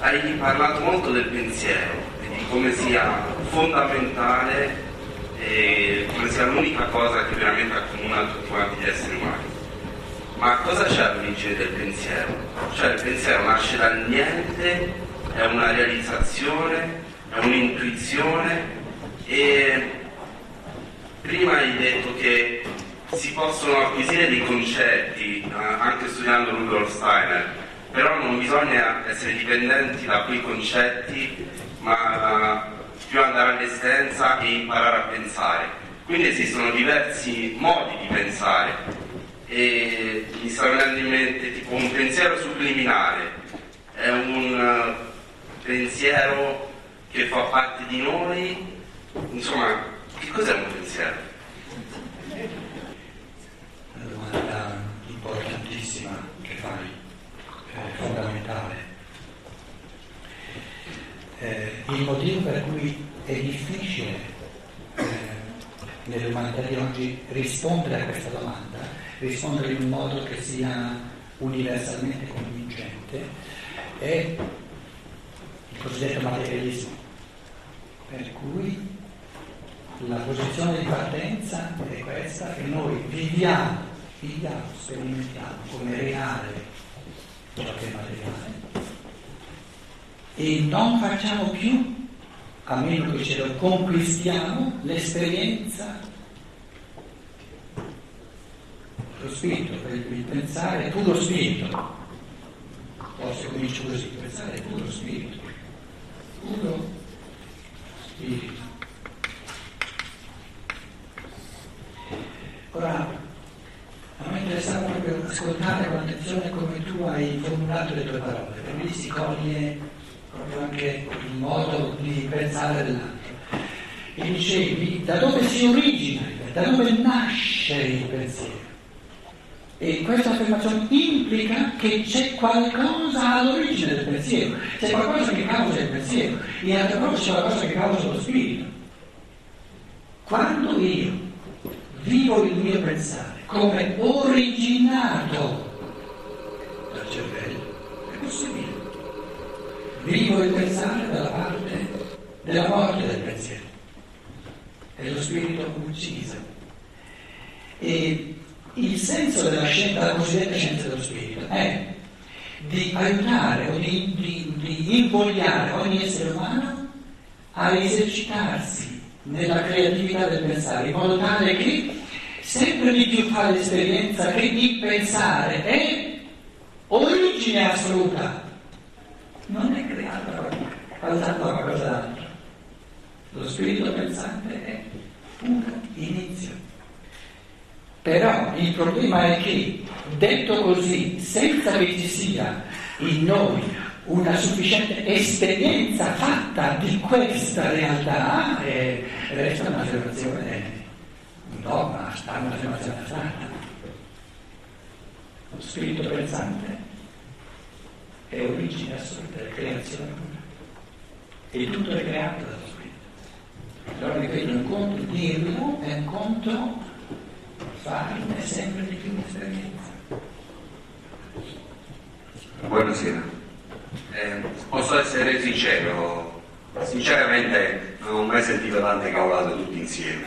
hai parlato molto del pensiero e di come sia fondamentale e come sia l'unica cosa che veramente accomuna tutti quanti gli esseri umani. Ma cosa c'è all'origine del pensiero? Cioè il pensiero nasce dal niente, è una realizzazione, è un'intuizione e prima hai detto che si possono acquisire dei concetti eh, anche studiando Rudolf Steiner, però non bisogna essere dipendenti da quei concetti, ma più andare all'esistenza e imparare a pensare. Quindi esistono diversi modi di pensare e mi sta venendo in mente tipo un pensiero subliminale, è un uh, pensiero che fa parte di noi, insomma, che cos'è un pensiero? Una domanda eh, fondamentale. Eh, il motivo per cui è difficile eh, nell'umanità di oggi rispondere a questa domanda, rispondere in un modo che sia universalmente convincente, è il cosiddetto materialismo, per cui la posizione di partenza è questa che noi viviamo, viviamo, sperimentiamo come reale ciò che è materiale e non facciamo più, a meno che ce lo conquistiamo, l'esperienza lo spirito, il pensare puro spirito. Forse comincio così, pensare puro spirito. Puro spirito. Ora, a me interessava proprio ascoltare con attenzione come tu hai formulato le tue parole, perché lì si coglie proprio anche il modo di pensare dell'altro. E dicevi da dove si origina, da dove nasce il pensiero. E questa affermazione implica che c'è qualcosa all'origine del pensiero, c'è qualcosa che causa il pensiero, in altre parole c'è qualcosa che causa lo spirito. Quando io vivo il mio pensare come originato dal cervello, è possibile. Vivo il pensare dalla parte della morte del pensiero, è lo spirito ucciso. E il senso della scienza, della cosiddetta scienza dello spirito è di aiutare o di, di, di invogliare ogni essere umano a esercitarsi nella creatività del pensare, in modo tale che sempre di più fa l'esperienza che il pensare è origine assoluta, non è causata da qualcos'altro. Lo spirito pensante è un inizio. Però il problema è che, detto così, senza che ci sia in noi una sufficiente esperienza fatta di questa realtà, eh, resta un'affermazione, un dogma, sta un'affermazione astratta. Lo spirito pensante è origine assoluta, è creazione E tutto è creato dallo spirito. Allora ripeto, un conto dirlo è un conto farne sempre di più esperienza. Buonasera. Eh, posso essere sincero? Sinceramente non ho mai sentito tante cavolate tutti insieme.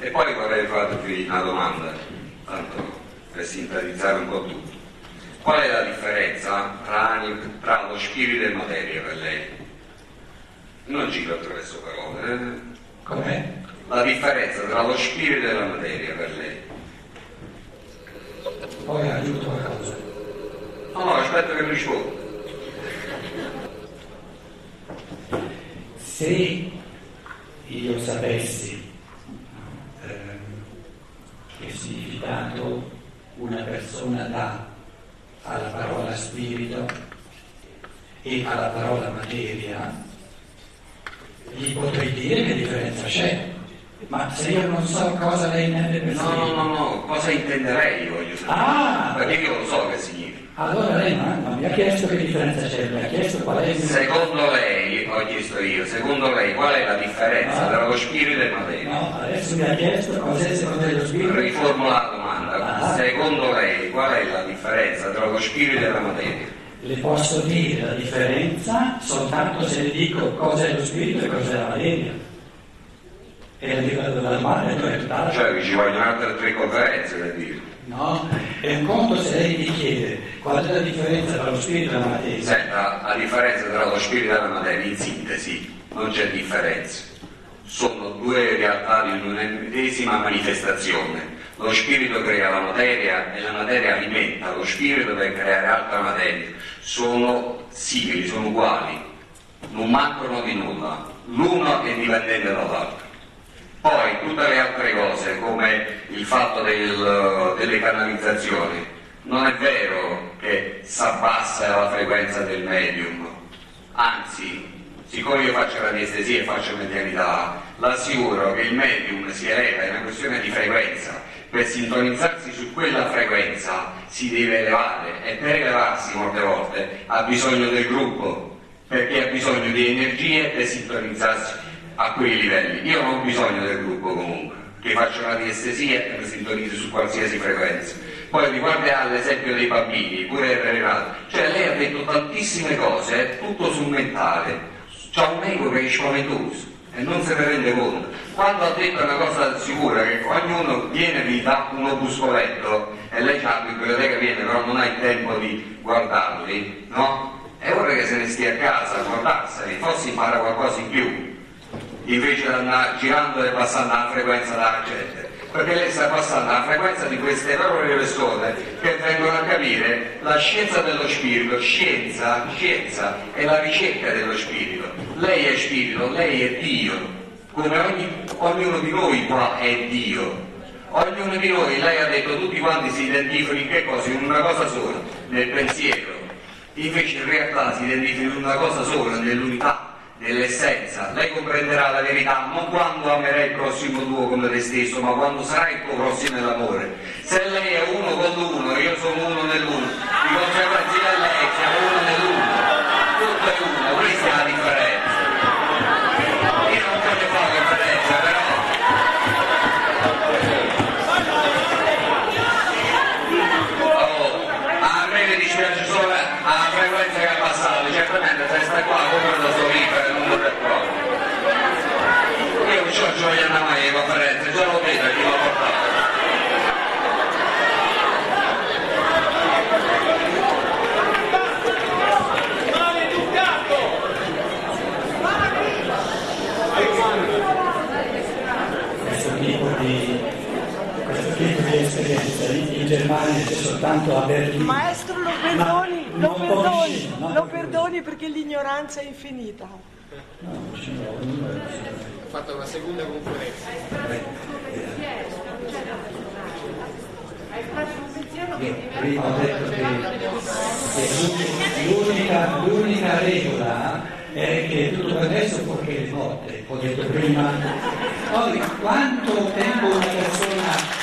E poi vorrei farvi una domanda, tanto per sintetizzare un po' tutto. Qual è la differenza tra, tra lo spirito e materia per lei? Non giro attraverso parole. Eh? Com'è? La differenza tra lo spirito e la materia per lei? Poi aggiungo qualcosa. No, no, aspetta che rispondo. Se io sapessi ehm, che significato una persona dà alla parola spirito e alla parola materia, gli potrei dire che differenza c'è. Ma se io non so cosa lei intende per No, no, no, no, cosa intenderei voglio sapere. Ah! Perché io lo so che significa. allora lei non, non mi ha chiesto che differenza c'è, mi ha chiesto qual è il Secondo lei, ho chiesto io, secondo lei qual è la differenza Ah. tra lo spirito e materia? No, adesso mi ha chiesto cos'è secondo lei lo spirito. Riformula la domanda. Ah. Secondo lei qual è la differenza tra lo spirito e la materia? le posso dire la differenza soltanto se le dico cosa è lo spirito e cosa è la materia. E la livello della domanda è tutta Cioè ci vogliono altre tre conferenze per dire. No? È un conto se lei mi chiede qual è la differenza tra lo spirito e la materia. Senta, la differenza tra lo spirito e la materia, in sintesi, non c'è differenza. Sono due realtà di un'ennesima manifestazione. Lo spirito crea la materia e la materia alimenta lo spirito per creare altra materia. Sono simili, sono uguali, non mancano di nulla. L'uno è dipendente dall'altro. Poi tutte le altre cose, come il fatto del, delle canalizzazioni, non è vero che si abbassa la frequenza del medium, anzi, siccome io faccio radiestesia e faccio medianità, l'assicuro che il medium si eleva, è una questione di frequenza, per sintonizzarsi su quella frequenza si deve elevare e per elevarsi molte volte ha bisogno del gruppo, perché ha bisogno di energie per sintonizzarsi a quei livelli. Io non ho bisogno del gruppo comunque, che faccio una diestesia e mi sintonizzo su qualsiasi frequenza. Poi riguardo all'esempio dei bambini, pure il Renato, cioè lei ha detto tantissime cose, tutto sul mentale, c'ha un ego che è spaventoso e non se ne rende conto. Quando ha detto una cosa sicura, che ognuno viene e vi dà un opuscoletto e lei c'ha la biblioteca viene, però non ha il tempo di guardarli, no? È ora che se ne stia a casa a guardarseli, forse impara qualcosa in più invece di andare girando e passando la frequenza della gente, perché lei sta passando la frequenza di queste proprie persone che vengono a capire la scienza dello spirito, scienza, scienza è la ricerca dello spirito, lei è spirito, lei è Dio, come ogni, ognuno di noi qua è Dio. Ognuno di noi, lei ha detto, tutti quanti si identificano in che cosa? In una cosa sola, nel pensiero. Invece in realtà si identificano in una cosa sola, nell'unità dell'essenza. Lei comprenderà la verità non quando amerai il prossimo tuo come te stesso, ma quando sarai il tuo prossimo nell'amore. Se lei è uno con l'uno, io sono uno nell'uno, di conseguenza lei siamo uno nell'uno, tutto è uno, questa è la differenza. Io non voglio fare la differenza, però. Oh, a me mi dispiace solo la frequenza che ha passato, certamente se sta qua come lo so vivere non lo recuoto. Io non ho gioia mai in conferenza, già lo vedo chi l'ho portato. questo tipo di, questo tipo di esperienza in, Germania c'è soltanto a Berlino. Maestro, lo perdoni, Ma lo perdoni, conosci- lo perdoni perché l'ignoranza è infinita. No, è- Ho fatto una seconda conferenza. Prima ho detto che, che l'unica, l'unica regola è che tutto va adesso fuorché le notte, ho detto prima. Poi quanto tempo una persona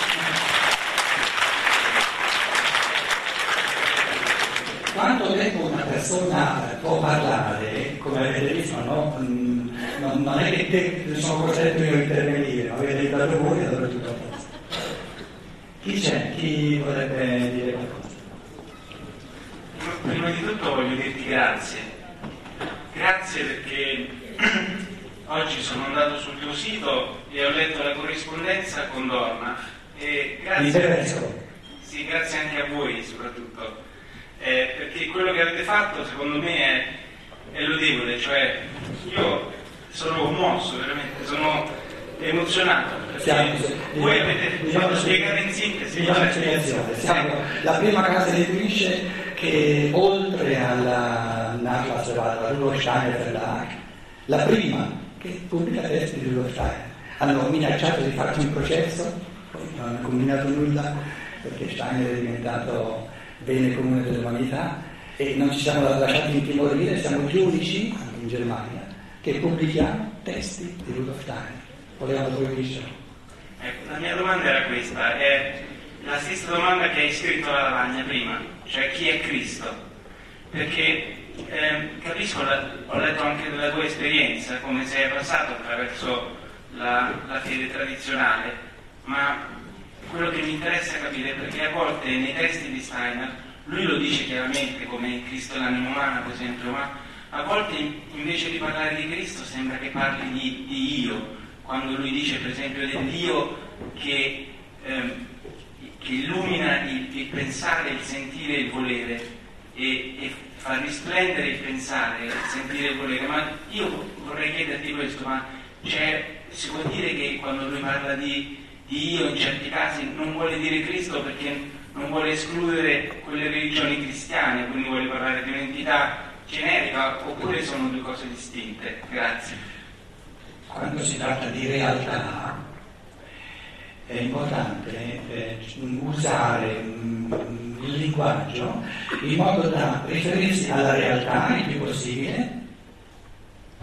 quanto tempo una persona può parlare, come avete visto, no? Mm, non, non è che te, sono costretto io a intervenire, ma avete dato voi allora tutto a posto. Chi c'è? Chi vorrebbe dire qualcosa? Prima di tutto voglio dirti grazie. Grazie perché oggi sono andato sul tuo sito e ho letto la corrispondenza con Dorna e grazie, sì, grazie anche a voi soprattutto, Eh, perché quello che avete fatto secondo me è, è lodevole, cioè io sono commosso veramente, sono emozionato Siamo, voi avete diciamo- fatto spiegare in sintesi diciamo cioè. Siamo la prima casa editrice che oltre alla Nachlassevada, alla Rudolf Steiner Verlag, la prima che pubblica testi di Rudolf Steiner. Hanno minacciato di farci un processo, poi non hanno combinato nulla perché Steiner è diventato bene comune dell'umanità e non ci siamo lasciati intimorire, siamo gli unici, anche in Germania, che pubblichiamo testi di Rudolf Steiner. Volevamo Bishop. Ecco, la mia domanda era questa, è la stessa domanda che hai scritto alla lavagna prima, cioè chi è Cristo? Perché ehm, capisco, la- ho letto anche della tua esperienza, come sei passato attraverso la, la fede tradizionale, ma quello che mi interessa capire è perché a volte nei testi di Steiner lui lo dice chiaramente come Cristo l'anima umana, per esempio, ma a volte invece di parlare di Cristo sembra che parli di, di io, quando lui dice per esempio dell'io che, ehm, che illumina il, il, pensare, il sentire e il volere e, e fa risplendere il pensare, il sentire e il volere, ma io vorrei chiederti questo, ma si può dire che quando lui parla di, di io in certi casi non vuole dire Cristo perché non vuole escludere quelle religioni cristiane, quindi vuole parlare di un'entità generica oppure sono due cose distinte? Grazie. Quando si tratta di realtà è importante eh, usare mm, il linguaggio in modo da riferirsi alla realtà il più possibile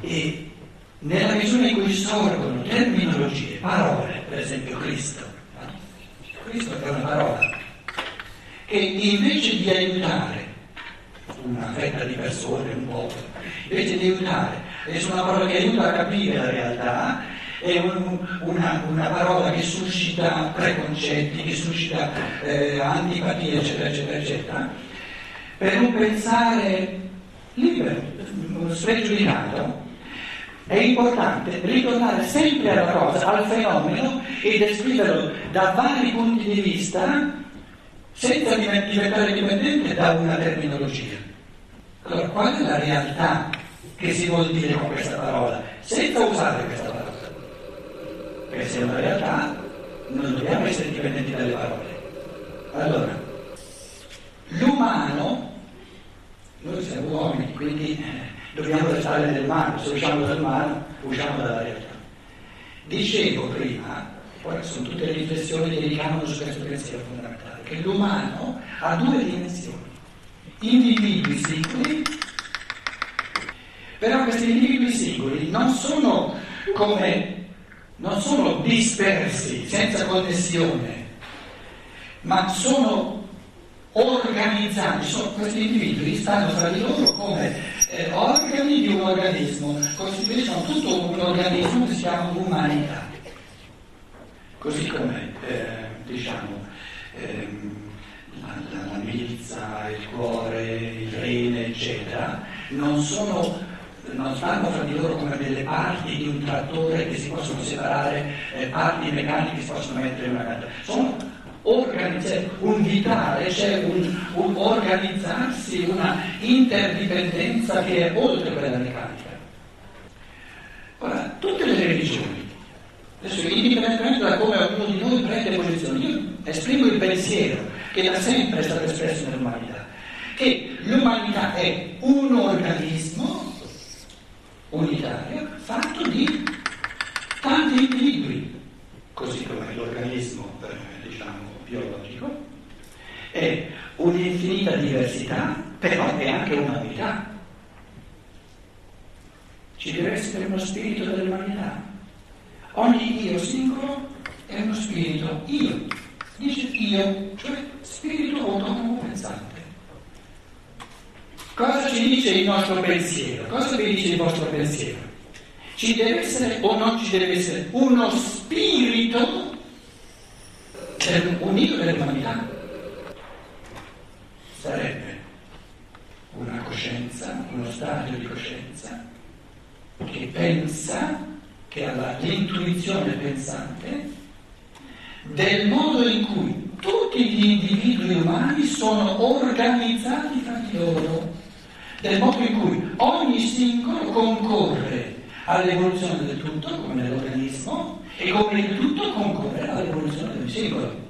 e nella misura in cui sorgono terminologie, parole, per esempio Cristo. Cristo è una parola che invece di aiutare una fetta di persone, un popolo, invece di aiutare, è una parola che aiuta a capire la realtà, è un, una, una, parola che suscita preconcetti, che suscita eh, antipatie, eccetera, eccetera, eccetera, per un pensare libero, spregiudicato, è importante ritornare sempre alla cosa, al fenomeno e descriverlo da vari punti di vista senza diventare dipendente da una terminologia. Allora, qual è la realtà che si vuol dire con questa parola? Senza usare questa parola. Perché se è una realtà, non dobbiamo essere dipendenti dalle parole. Allora, l'umano, noi siamo uomini, quindi dobbiamo restare nell'umano, se usciamo dall'umano, usciamo dalla realtà. Dicevo prima, poi sono tutte le riflessioni che ricadono su questo pensiero fondamentale che l'umano ha due dimensioni, individui singoli, però questi individui singoli non sono come, non sono dispersi, senza connessione, ma sono organizzati, sono, questi individui stanno tra di loro come eh, organi di un organismo, costituiscono tutto un organismo che si chiama umanità, così come eh, diciamo ehm, la, la, la, milza, il cuore, il rene, eccetera, non, sono, non stanno fra di loro come delle parti di un trattore che si possono separare, eh, parti meccaniche che si possono mettere in una carta. Sono organizzare, un vitale, c'è un, un, organizzarsi, una interdipendenza che è oltre quella meccanica. Ora, tutte le religioni Adesso, indipendentemente da come ognuno di noi prende posizione, io esprimo il pensiero che da sempre è stato espresso nell'umanità, che l'umanità è un organismo unitario fatto di tanti individui, così come l'organismo diciamo, biologico, è un'infinita diversità, però è anche una. Ci deve essere uno spirito dell'umanità Ogni io singolo è uno spirito io, dice io, cioè spirito autonomo pensante. Cosa ci dice il nostro pensiero? Cosa vi dice il vostro pensiero? Ci deve essere o non ci deve essere uno spirito unito dell'umanità? Sarebbe una coscienza, uno stadio di coscienza che pensa che ha l'intuizione pensante del modo in cui tutti gli individui umani sono organizzati tra di loro, del modo in cui ogni singolo concorre all'evoluzione del tutto, come nell'organismo, e come il tutto concorre all'evoluzione singolo.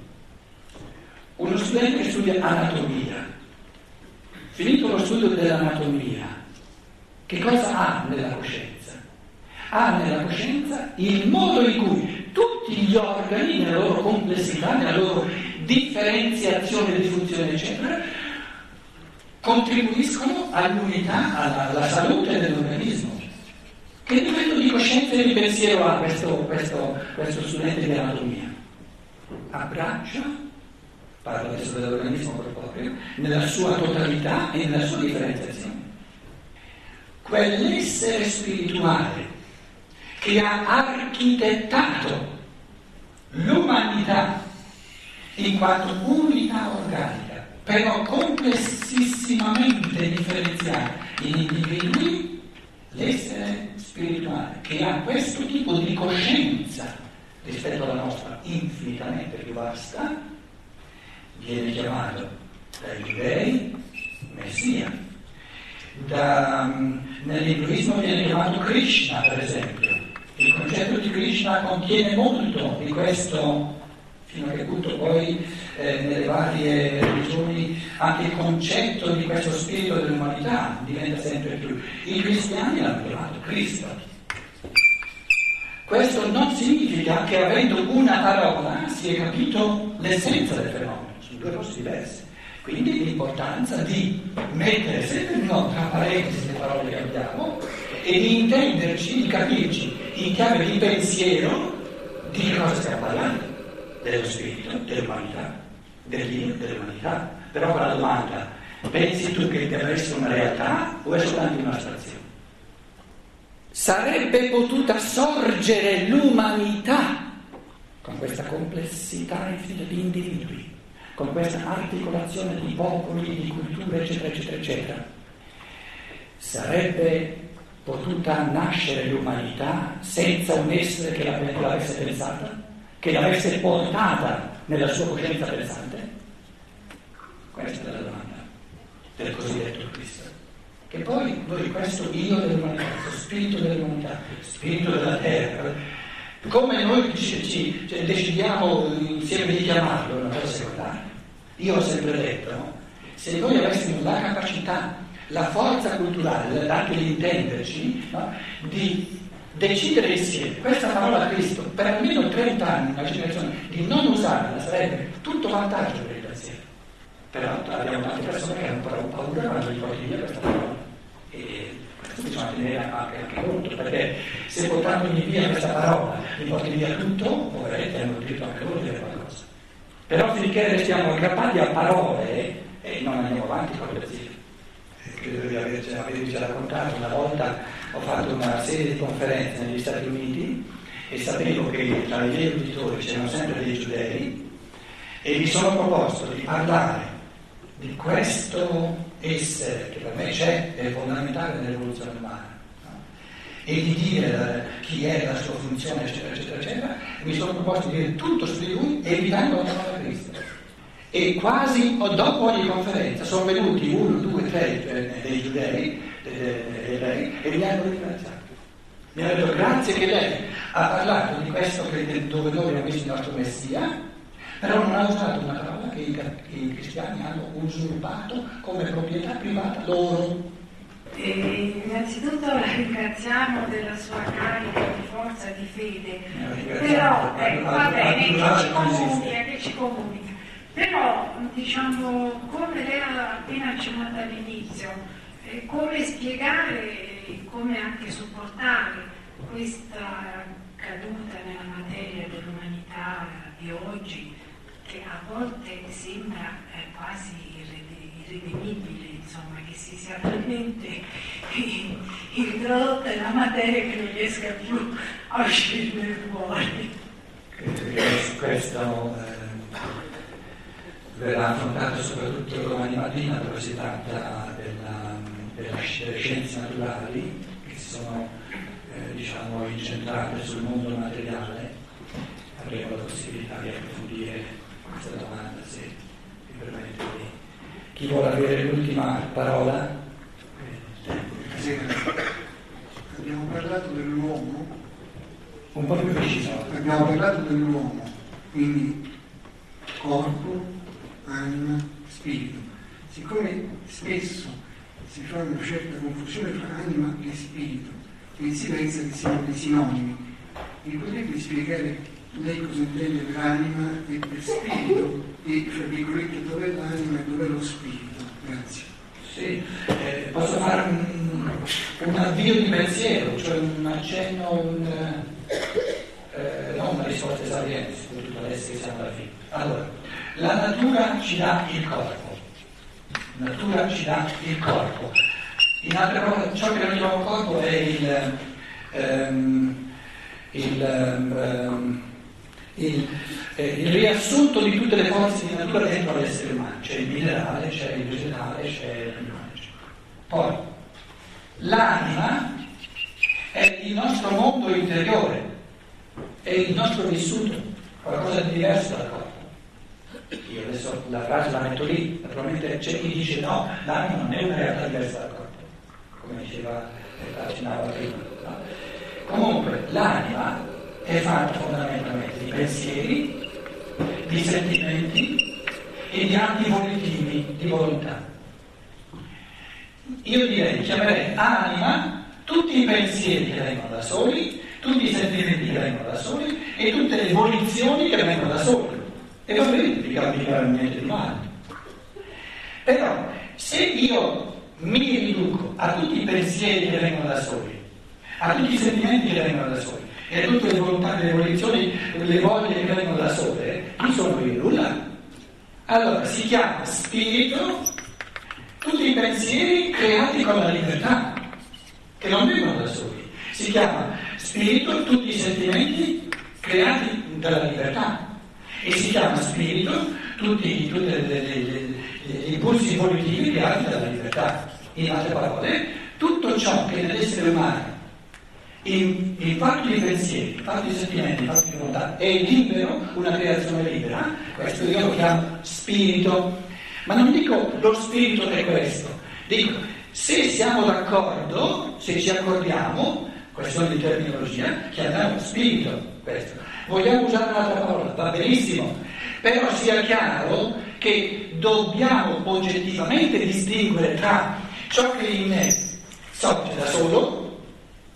Uno studente studia anatomia, finito lo studio dell'anatomia, che cosa ha nella coscienza? ha nella coscienza il modo in cui tutti gli organi, nella loro complessità, nella loro differenziazione di funzione, eccetera, contribuiscono all'unità, alla, alla salute dell'organismo. Che livello di coscienza e di pensiero ha questo, questo, questo studente di anatomia? Abbraccia, parlo adesso dell'organismo corporeo, nella sua totalità e nella sua differenziazione. Quell'essere spirituale che ha architettato l'umanità in quanto unità organica però complessissimamente differenziare in individui l'essere spirituale che ha questo tipo di coscienza rispetto alla nostra infinitamente più vasta, viene chiamato dai giudei Messia. Da, nell'induismo viene chiamato Krishna, per esempio. Il concetto di Krishna contiene molto di questo, fino a che punto poi eh, nelle varie religioni anche il concetto di questo spirito dell'umanità diventa sempre più. I cristiani l'hanno chiamato Cristo. Questo non significa che avendo una parola si è capito l'essenza del fenomeno, sono due cose diverse. Quindi l'importanza di mettere sempre nuovo tra parentesi le parole che abbiamo e di intenderci, di capirci in chiave di pensiero di cosa stiamo parlando, dello spirito, dell'umanità, dell'io, dell'umanità. Però con la domanda, pensi tu che deve essere una realtà o è soltanto un'astrazione? Sarebbe potuta sorgere l'umanità con questa complessità di individui con questa articolazione di popoli, di culture, eccetera, eccetera, eccetera, sarebbe potuta nascere l'umanità senza un essere che l'avesse pensata, che l'avesse portata nella sua coscienza pensante? Questa è la domanda del cosiddetto Cristo. Che poi noi questo io dell'umanità, questo spirito dell'umanità, spirito della terra, come noi ci, ci, cioè, decidiamo insieme di chiamarlo, una cosa secondaria. Io ho sempre detto, no? se noi avessimo la capacità, la forza culturale, anche di intenderci, no? di decidere insieme questa parola Cristo per almeno 30 anni, una generazione, di non usarla sarebbe tutto vantaggio per il pensiero. Però abbiamo tante persone che hanno paura quando gli porti via questa parola. Bisogna tenere anche, anche conto, perché se portandogli via questa parola gli porti via tutto, poveretti hanno diritto anche loro di avere qualcosa. Però finché restiamo aggrappati a parole eh, non andiamo avanti con le pensiero. Credo di avervi già raccontato, una volta ho fatto una serie di conferenze negli Stati Uniti e sapevo che tra i miei uditori c'erano sempre dei giudei e mi sono proposto di parlare di questo essere che per me c'è, è fondamentale nell'evoluzione umana e di dire chi è la sua funzione, eccetera, eccetera, eccetera, mi sono proposto di dire tutto su di lui evitando la parola Cristo. E quasi dopo ogni conferenza sono venuti uno, due, tre cioè, dei giudei, dei ebrei, e mi hanno ringraziato. Mi hanno detto grazie che lei ha parlato di questo dove noi abbiamo visto il nostro Messia, però non ha usato una parola che i, i cristiani hanno usurpato come proprietà privata loro. E innanzitutto la ringraziamo della sua carica di forza di fede, però ecco, va bene, che ci comunica, che ci comunica. Però diciamo, come lei ha appena accennato all'inizio, eh, come spiegare, come anche supportare questa caduta nella materia dell'umanità di oggi, che a volte sembra eh, quasi irredimibile, insomma, che si sia talmente introdotta nella materia che non riesca più a uscirne fuori. Questo eh, verrà affrontato soprattutto domani mattina dove si tratta della, della, delle scienze naturali che si sono eh, diciamo, incentrate sul mondo materiale. Avremo la possibilità di approfondire questa domanda se mi permette di chi vuole avere l'ultima parola? Sì. Abbiamo parlato dell'uomo. Un po' più vicino. Abbiamo parlato dell'uomo, quindi corpo, anima, spirito. Siccome spesso si fa una certa confusione tra anima e spirito, e si pensa che siano dei sinonimi, mi potrebbe spiegare lei cosa intende per anima e per spirito e, fra virgolette, dov'è l'anima e dov'è lo spirito? Grazie. Sì, eh, posso fare un, un, avvio di pensiero, cioè un accenno, un, eh, non una risposta esauriente, soprattutto adesso che siamo alla fine. Allora, la natura ci dà il corpo, la natura ci dà il corpo. In altre parole, ciò che noi chiamiamo corpo è il, ehm, il ehm, il, eh, il riassunto di tutte le forze di natura dentro l'essere umano. c'è il minerale, c'è il vegetale, c'è l'animale. Poi, l'anima è il nostro mondo interiore, è il nostro vissuto, qualcosa di diverso dal corpo. Io adesso la frase la metto lì, naturalmente c'è chi dice no, l'anima non è una realtà diversa dal corpo, come diceva, accennava prima. No? Comunque l'anima è fatta fondamentalmente di pensieri, di sentimenti e di atti volitivi, di volontà. Io direi, chiamerei anima tutti i pensieri che vengono da soli, tutti i sentimenti che vengono da soli e tutte le volizioni che vengono da soli. E va bene, mica mica niente di male. Però se io mi riduco a tutti i pensieri che vengono da soli, a tutti i sentimenti che vengono da soli e tutte le volontà, le volizioni, le voglie che vengono da sole, non sono io nulla. Allora si chiama spirito tutti i pensieri creati con la libertà, che non vengono da soli. Si chiama spirito tutti i sentimenti creati dalla libertà. E si chiama spirito tutti, tutti gli impulsi volutivi creati dalla libertà. In altre parole, tutto ciò che nell'essere umano in fatto di pensieri, in fatto di sentimenti, fatto di volontà, è libero, una creazione libera, questo io lo chiamo spirito. Ma non dico lo spirito è questo, dico se siamo d'accordo, se ci accordiamo, questione di terminologia, chiamiamo spirito questo. Vogliamo usare un'altra parola, va benissimo, però sia chiaro che dobbiamo oggettivamente distinguere tra ciò che in me sorge da solo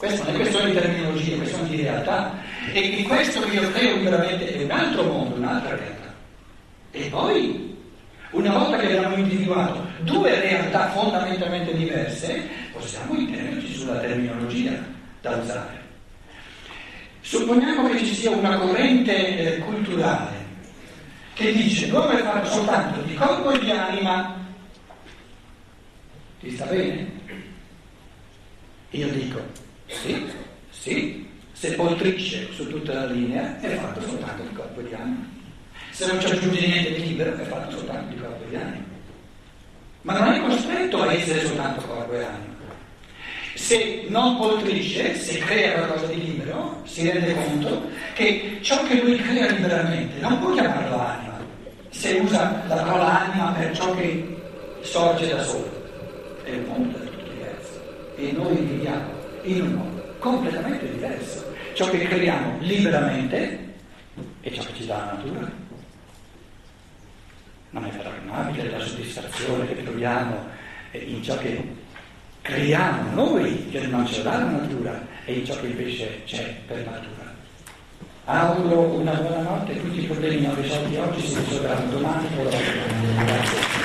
questa è questione di terminologia, è questione di realtà. E questo che io creo veramente è un altro mondo, un'altra realtà. E poi, una volta che abbiamo individuato due realtà fondamentalmente diverse, possiamo intenderci sulla terminologia da usare. Supponiamo che ci sia una corrente eh, culturale che dice l'uomo è fatto soltanto di corpo e di anima. Ti sta bene? Io dico, sì, sì, se poltrisce su tutta la linea è fatto soltanto di corpo e di anima. Se non ci aggiunge niente di libero è fatto soltanto di corpo e di anima. Ma non è costretto a essere soltanto corpo e anima. Se non poltrisce, se crea qualcosa di libero, si rende conto che ciò che lui crea liberamente non può chiamarlo anima, se usa la parola anima per ciò che sorge da solo. È un mondo tutto diverso. E noi viviamo in un modo completamente diverso. Ciò che creiamo liberamente è ciò che ci dà la natura. Non è paragonabile la soddisfazione che troviamo in ciò che creiamo noi, che non ce l'ha la natura, e in ciò che invece c'è per natura. Auguro una buona notte, tutti i problemi non risolti oggi si risolveranno domani o.